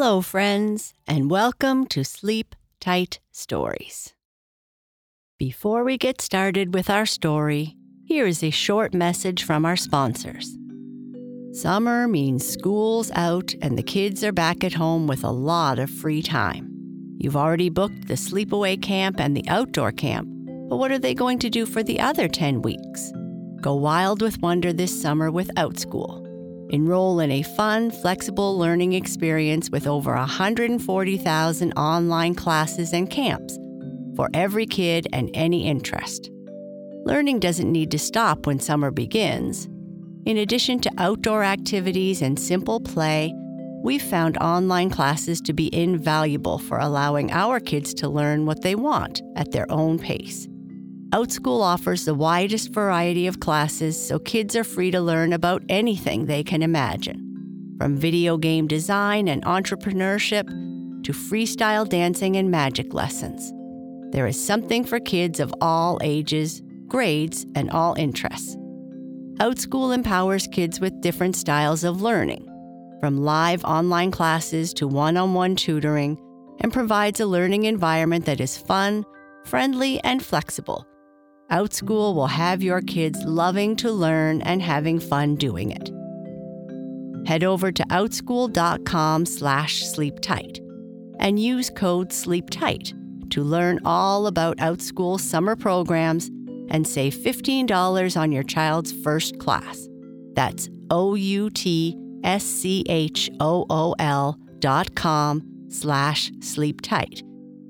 Hello, friends, and welcome to Sleep Tight Stories. Before we get started with our story, here is a short message from our sponsors. Summer means school's out and the kids are back at home with a lot of free time. You've already booked the sleepaway camp and the outdoor camp, but what are they going to do for the other 10 weeks? Go wild with wonder this summer without OutSchool. Enroll in a fun, flexible learning experience with over 140,000 online classes and camps for every kid and any interest. Learning doesn't need to stop when summer begins. In addition to outdoor activities and simple play, we've found online classes to be invaluable for allowing our kids to learn what they want at their own pace. OutSchool offers the widest variety of classes so kids are free to learn about anything they can imagine. From video game design and entrepreneurship to freestyle dancing and magic lessons. There is something for kids of all ages, grades, and all interests. OutSchool empowers kids with different styles of learning, from live online classes to one on one tutoring, and provides a learning environment that is fun, friendly, and flexible OutSchool will have your kids loving to learn and having fun doing it. Head over to outschool.com slash sleeptight and use code SLEEPTIGHT to learn all about OutSchool summer programs and save $15 on your child's first class. That's O-U-T-S-C-H-O-O-L dot com slash sleeptight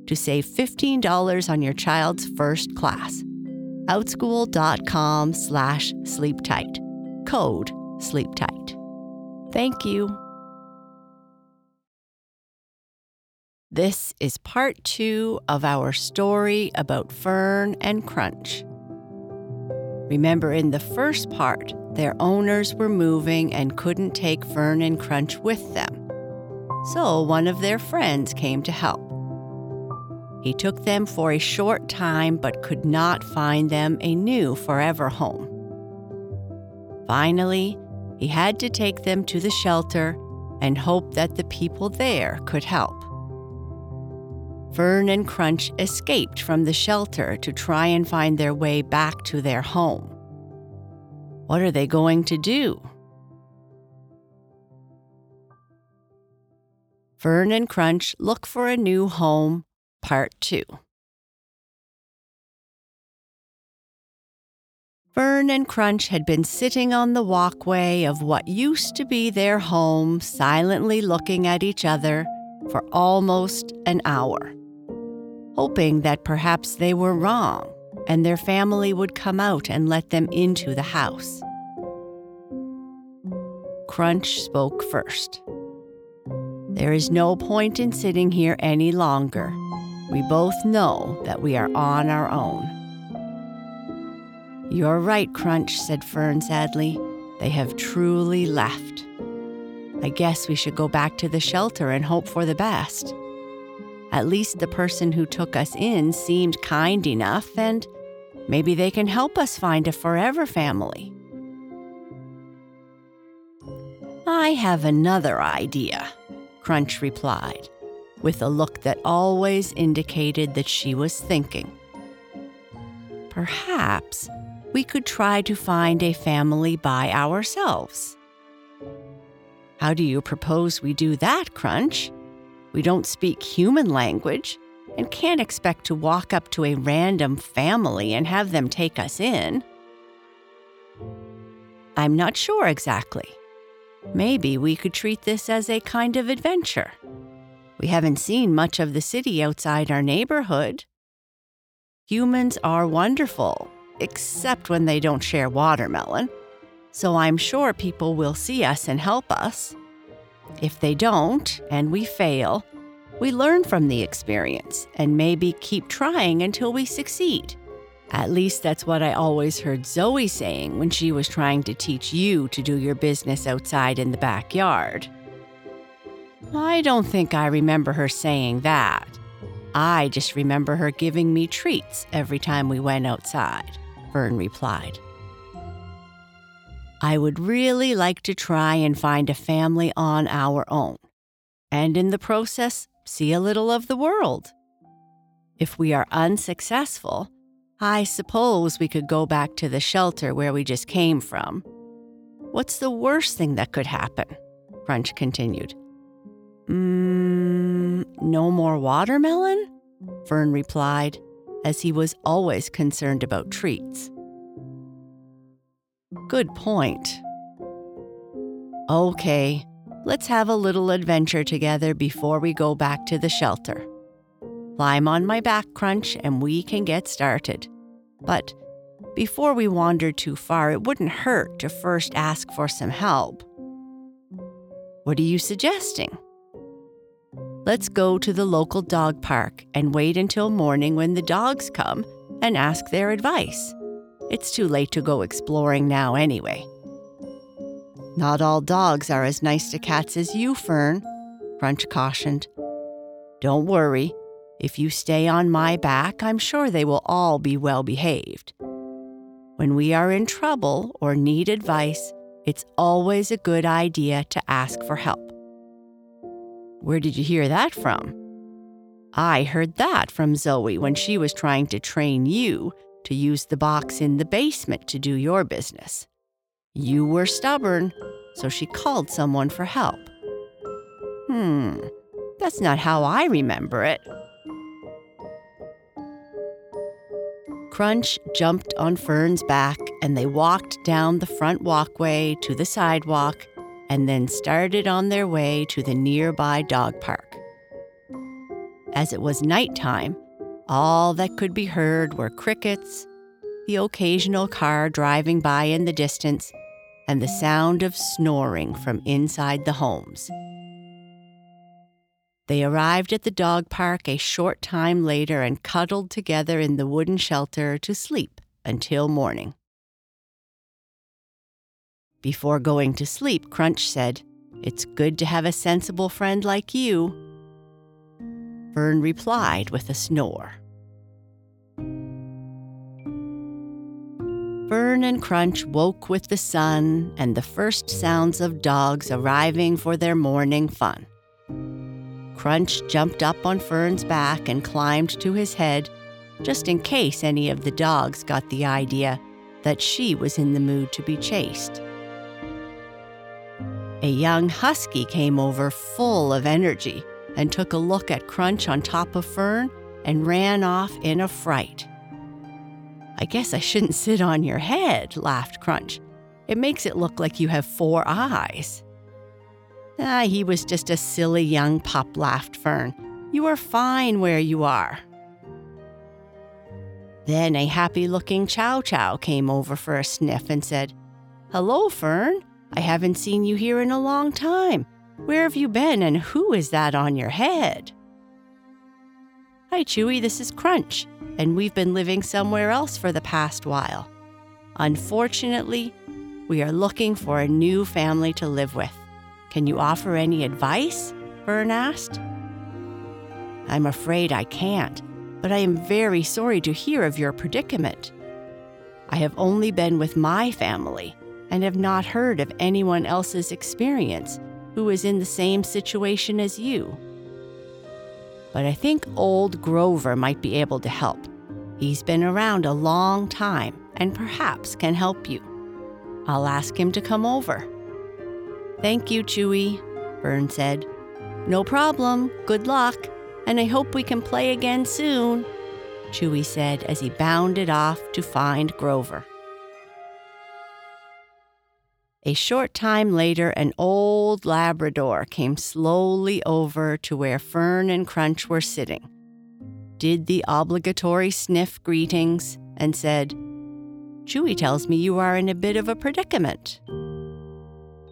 to save $15 on your child's first class outschool.com slash sleeptight. Code sleeptight. Thank you. This is part two of our story about Fern and Crunch. Remember, in the first part, their owners were moving and couldn't take Fern and Crunch with them. So one of their friends came to help. He took them for a short time but could not find them a new forever home. Finally, he had to take them to the shelter and hope that the people there could help. Fern and Crunch escaped from the shelter to try and find their way back to their home. What are they going to do? Fern and Crunch look for a new home Part 2 Fern and Crunch had been sitting on the walkway of what used to be their home, silently looking at each other for almost an hour, hoping that perhaps they were wrong and their family would come out and let them into the house. Crunch spoke first. There is no point in sitting here any longer. We both know that we are on our own. You're right, Crunch, said Fern sadly. They have truly left. I guess we should go back to the shelter and hope for the best. At least the person who took us in seemed kind enough, and maybe they can help us find a forever family. I have another idea, Crunch replied with a look that always indicated that she was thinking. Perhaps we could try to find a family by ourselves. How do you propose we do that, Crunch? We don't speak human language and can't expect to walk up to a random family and have them take us in. I'm not sure exactly. Maybe we could treat this as a kind of adventure. We haven't seen much of the city outside our neighborhood. Humans are wonderful, except when they don't share watermelon. So I'm sure people will see us and help us. If they don't, and we fail, we learn from the experience and maybe keep trying until we succeed. At least that's what I always heard Zoe saying when she was trying to teach you to do your business outside in the backyard. I don't think I remember her saying that. I just remember her giving me treats every time we went outside, Fern replied. I would really like to try and find a family on our own. and in the process, see a little of the world. If we are unsuccessful, I suppose we could go back to the shelter where we just came from. What's the worst thing that could happen? Crunch continued. Mmm, no more watermelon? Fern replied, as he was always concerned about treats. Good point. Okay, let's have a little adventure together before we go back to the shelter. Climb on my back, Crunch, and we can get started. But before we wander too far, it wouldn't hurt to first ask for some help. What are you suggesting? Let's go to the local dog park and wait until morning when the dogs come and ask their advice. It's too late to go exploring now, anyway. Not all dogs are as nice to cats as you, Fern, Crunch cautioned. Don't worry, if you stay on my back, I'm sure they will all be well behaved. When we are in trouble or need advice, it's always a good idea to ask for help. Where did you hear that from? I heard that from Zoe when she was trying to train you to use the box in the basement to do your business. You were stubborn, so she called someone for help. Hmm, that's not how I remember it. Crunch jumped on Fern's back and they walked down the front walkway to the sidewalk and then started on their way to the nearby dog park. As it was nighttime, all that could be heard were crickets, the occasional car driving by in the distance, and the sound of snoring from inside the homes. They arrived at the dog park a short time later and cuddled together in the wooden shelter to sleep until morning. Before going to sleep, Crunch said, It's good to have a sensible friend like you. Fern replied with a snore. Fern and Crunch woke with the sun and the first sounds of dogs arriving for their morning fun. Crunch jumped up on Fern's back and climbed to his head, just in case any of the dogs got the idea that she was in the mood to be chased. A young husky came over full of energy and took a look at Crunch on top of Fern and ran off in a fright. I guess I shouldn't sit on your head, laughed Crunch. It makes it look like you have four eyes. Ah, he was just a silly young pup, laughed Fern. You are fine where you are. Then a happy looking Chow Chow came over for a sniff and said, Hello, Fern. I haven't seen you here in a long time. Where have you been and who is that on your head? Hi, Chewy, this is Crunch, and we've been living somewhere else for the past while. Unfortunately, we are looking for a new family to live with. Can you offer any advice? Fern asked. I'm afraid I can't, but I am very sorry to hear of your predicament. I have only been with my family and have not heard of anyone else's experience who is in the same situation as you. But I think old Grover might be able to help. He's been around a long time and perhaps can help you. I'll ask him to come over. Thank you, Chewy, Fern said. No problem. Good luck. And I hope we can play again soon, Chewy said as he bounded off to find Grover. A short time later, an old Labrador came slowly over to where Fern and Crunch were sitting, did the obligatory sniff greetings, and said, Chewy tells me you are in a bit of a predicament.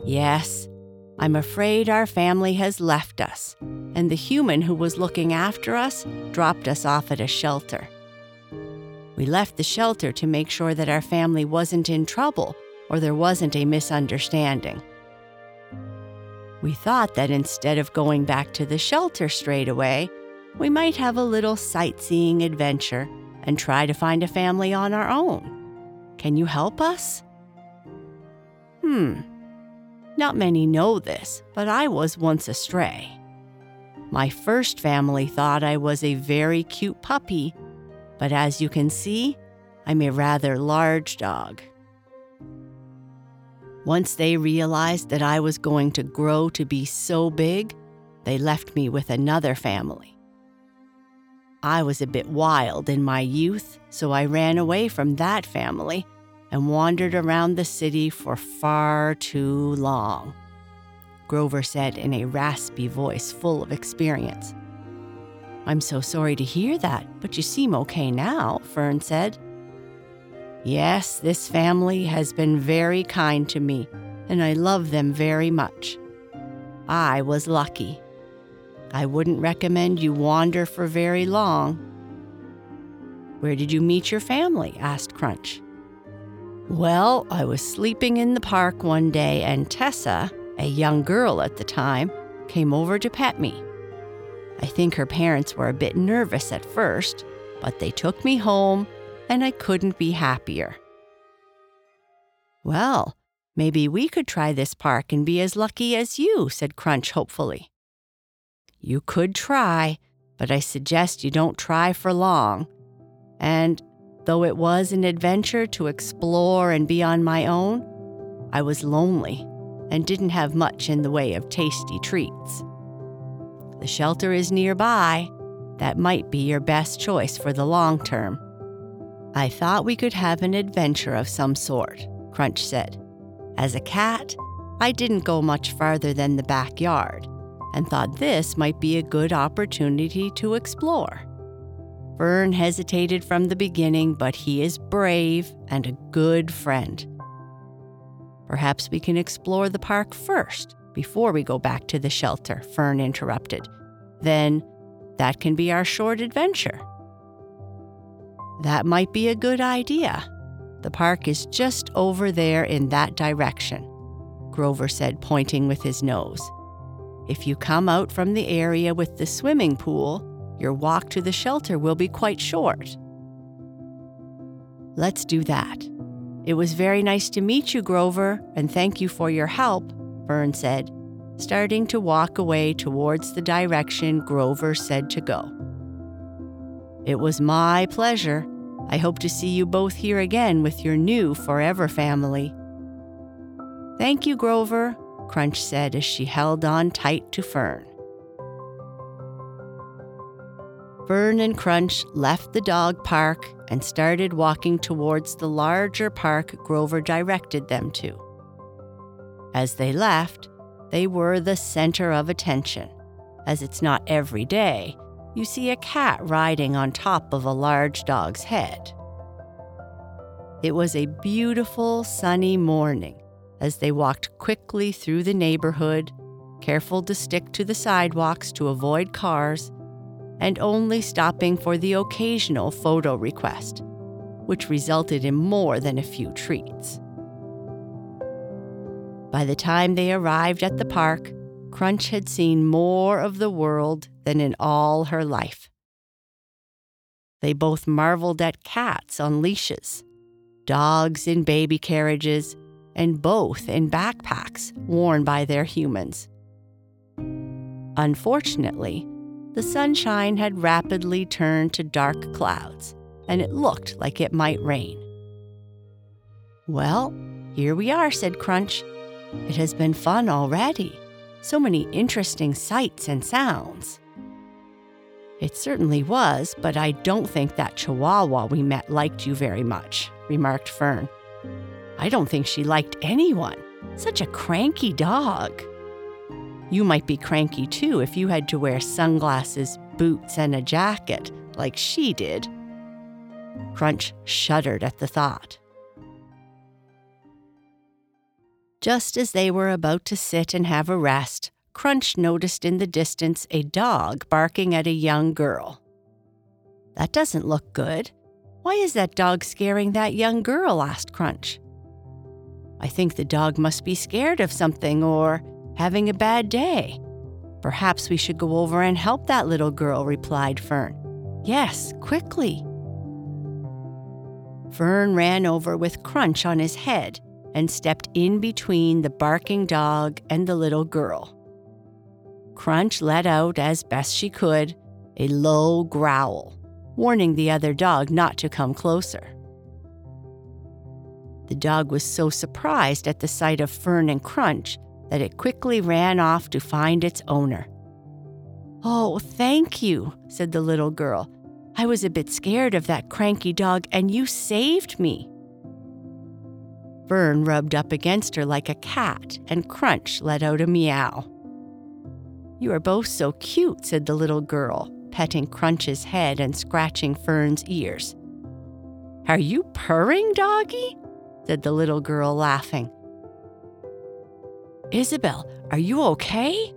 Yes, I'm afraid our family has left us, and the human who was looking after us dropped us off at a shelter. We left the shelter to make sure that our family wasn't in trouble or there wasn't a misunderstanding. We thought that instead of going back to the shelter straight away, we might have a little sightseeing adventure and try to find a family on our own. Can you help us? Hmm. Not many know this, but I was once a stray. My first family thought I was a very cute puppy, but as you can see, I'm a rather large dog. Once they realized that I was going to grow to be so big, they left me with another family. I was a bit wild in my youth, so I ran away from that family and wandered around the city for far too long. Grover said in a raspy voice full of experience. I'm so sorry to hear that, but you seem okay now, Fern said. Yes, this family has been very kind to me, and I love them very much. I was lucky. I wouldn't recommend you wander for very long. Where did you meet your family? asked Crunch. Well, I was sleeping in the park one day, and Tessa, a young girl at the time, came over to pet me. I think her parents were a bit nervous at first, but they took me home and I couldn't be happier. Well, maybe we could try this park and be as lucky as you, said Crunch hopefully. You could try, but I suggest you don't try for long. And though it was an adventure to explore and be on my own, I was lonely and didn't have much in the way of tasty treats. The shelter is nearby. That might be your best choice for the long term. I thought we could have an adventure of some sort, Crunch said. As a cat, I didn't go much farther than the backyard and thought this might be a good opportunity to explore. Fern hesitated from the beginning, but he is brave and a good friend. Perhaps we can explore the park first before we go back to the shelter, Fern interrupted. Then that can be our short adventure. That might be a good idea. The park is just over there in that direction, Grover said, pointing with his nose. If you come out from the area with the swimming pool, your walk to the shelter will be quite short. Let's do that. It was very nice to meet you, Grover, and thank you for your help, Fern said, starting to walk away towards the direction Grover said to go. It was my pleasure. I hope to see you both here again with your new forever family. Thank you, Grover, Crunch said as she held on tight to Fern. Fern and Crunch left the dog park and started walking towards the larger park Grover directed them to. As they left, they were the center of attention, as it's not every day you see a cat riding on top of a large dog's head. It was a beautiful sunny morning as they walked quickly through the neighborhood, careful to stick to the sidewalks to avoid cars, and only stopping for the occasional photo request, which resulted in more than a few treats. By the time they arrived at the park, Crunch had seen more of the world than in all her life. They both marveled at cats on leashes, dogs in baby carriages, and both in backpacks worn by their humans. Unfortunately, the sunshine had rapidly turned to dark clouds, and it looked like it might rain. Well, here we are, said Crunch. It has been fun already. So many interesting sights and sounds. It certainly was, but I don't think that Chihuahua we met liked you very much, remarked Fern. I don't think she liked anyone. Such a cranky dog. You might be cranky too if you had to wear sunglasses, boots, and a jacket like she did. Crunch shuddered at the thought. Just as they were about to sit and have a rest, Crunch noticed in the distance a dog barking at a young girl. That doesn't look good. Why is that dog scaring that young girl? asked Crunch. I think the dog must be scared of something or having a bad day. Perhaps we should go over and help that little girl, replied Fern. Yes, quickly. Fern ran over with Crunch on his head and stepped in between the barking dog and the little girl. Crunch let out, as best she could, a low growl, warning the other dog not to come closer. The dog was so surprised at the sight of Fern and Crunch that it quickly ran off to find its owner. Oh, thank you, said the little girl. I was a bit scared of that cranky dog, and you saved me. Fern rubbed up against her like a cat, and Crunch let out a meow. You are both so cute, said the little girl, petting Crunch's head and scratching Fern's ears. Are you purring, doggy? said the little girl, laughing. Isabel, are you okay?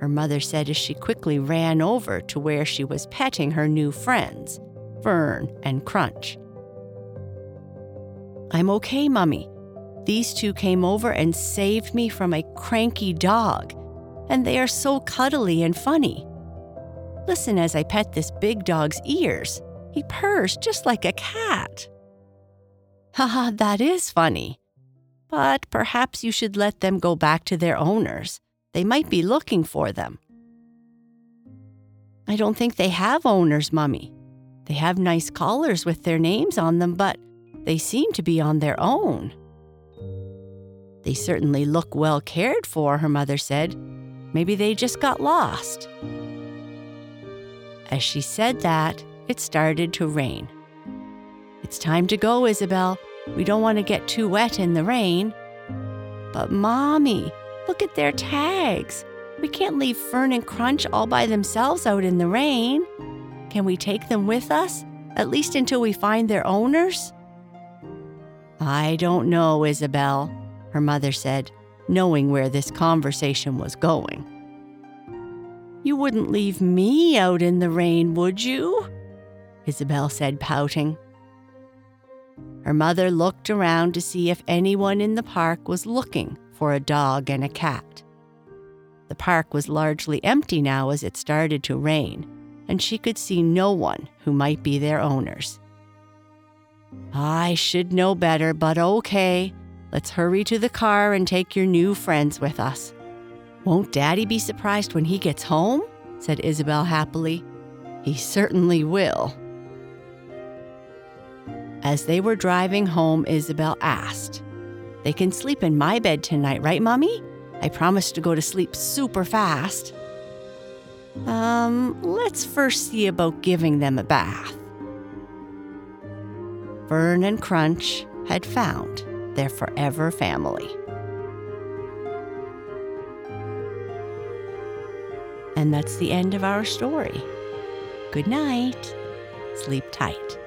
Her mother said as she quickly ran over to where she was petting her new friends, Fern and Crunch. I'm okay, Mummy. These two came over and saved me from a cranky dog, and they are so cuddly and funny. Listen as I pet this big dog's ears. He purrs just like a cat. Haha, that is funny. But perhaps you should let them go back to their owners. They might be looking for them. I don't think they have owners, Mummy. They have nice collars with their names on them, but they seem to be on their own. They certainly look well cared for, her mother said. Maybe they just got lost. As she said that, it started to rain. It's time to go, Isabel. We don't want to get too wet in the rain. But, Mommy, look at their tags. We can't leave Fern and Crunch all by themselves out in the rain. Can we take them with us, at least until we find their owners? I don't know, Isabel, her mother said, knowing where this conversation was going. You wouldn't leave me out in the rain, would you? Isabel said, pouting. Her mother looked around to see if anyone in the park was looking for a dog and a cat. The park was largely empty now as it started to rain, and she could see no one who might be their owners. I should know better, but okay. Let's hurry to the car and take your new friends with us. Won't Daddy be surprised when he gets home? said Isabel happily. He certainly will. As they were driving home, Isabel asked, They can sleep in my bed tonight, right, Mommy? I promised to go to sleep super fast. Um, let's first see about giving them a bath. Fern and Crunch had found their forever family. And that's the end of our story. Good night. Sleep tight.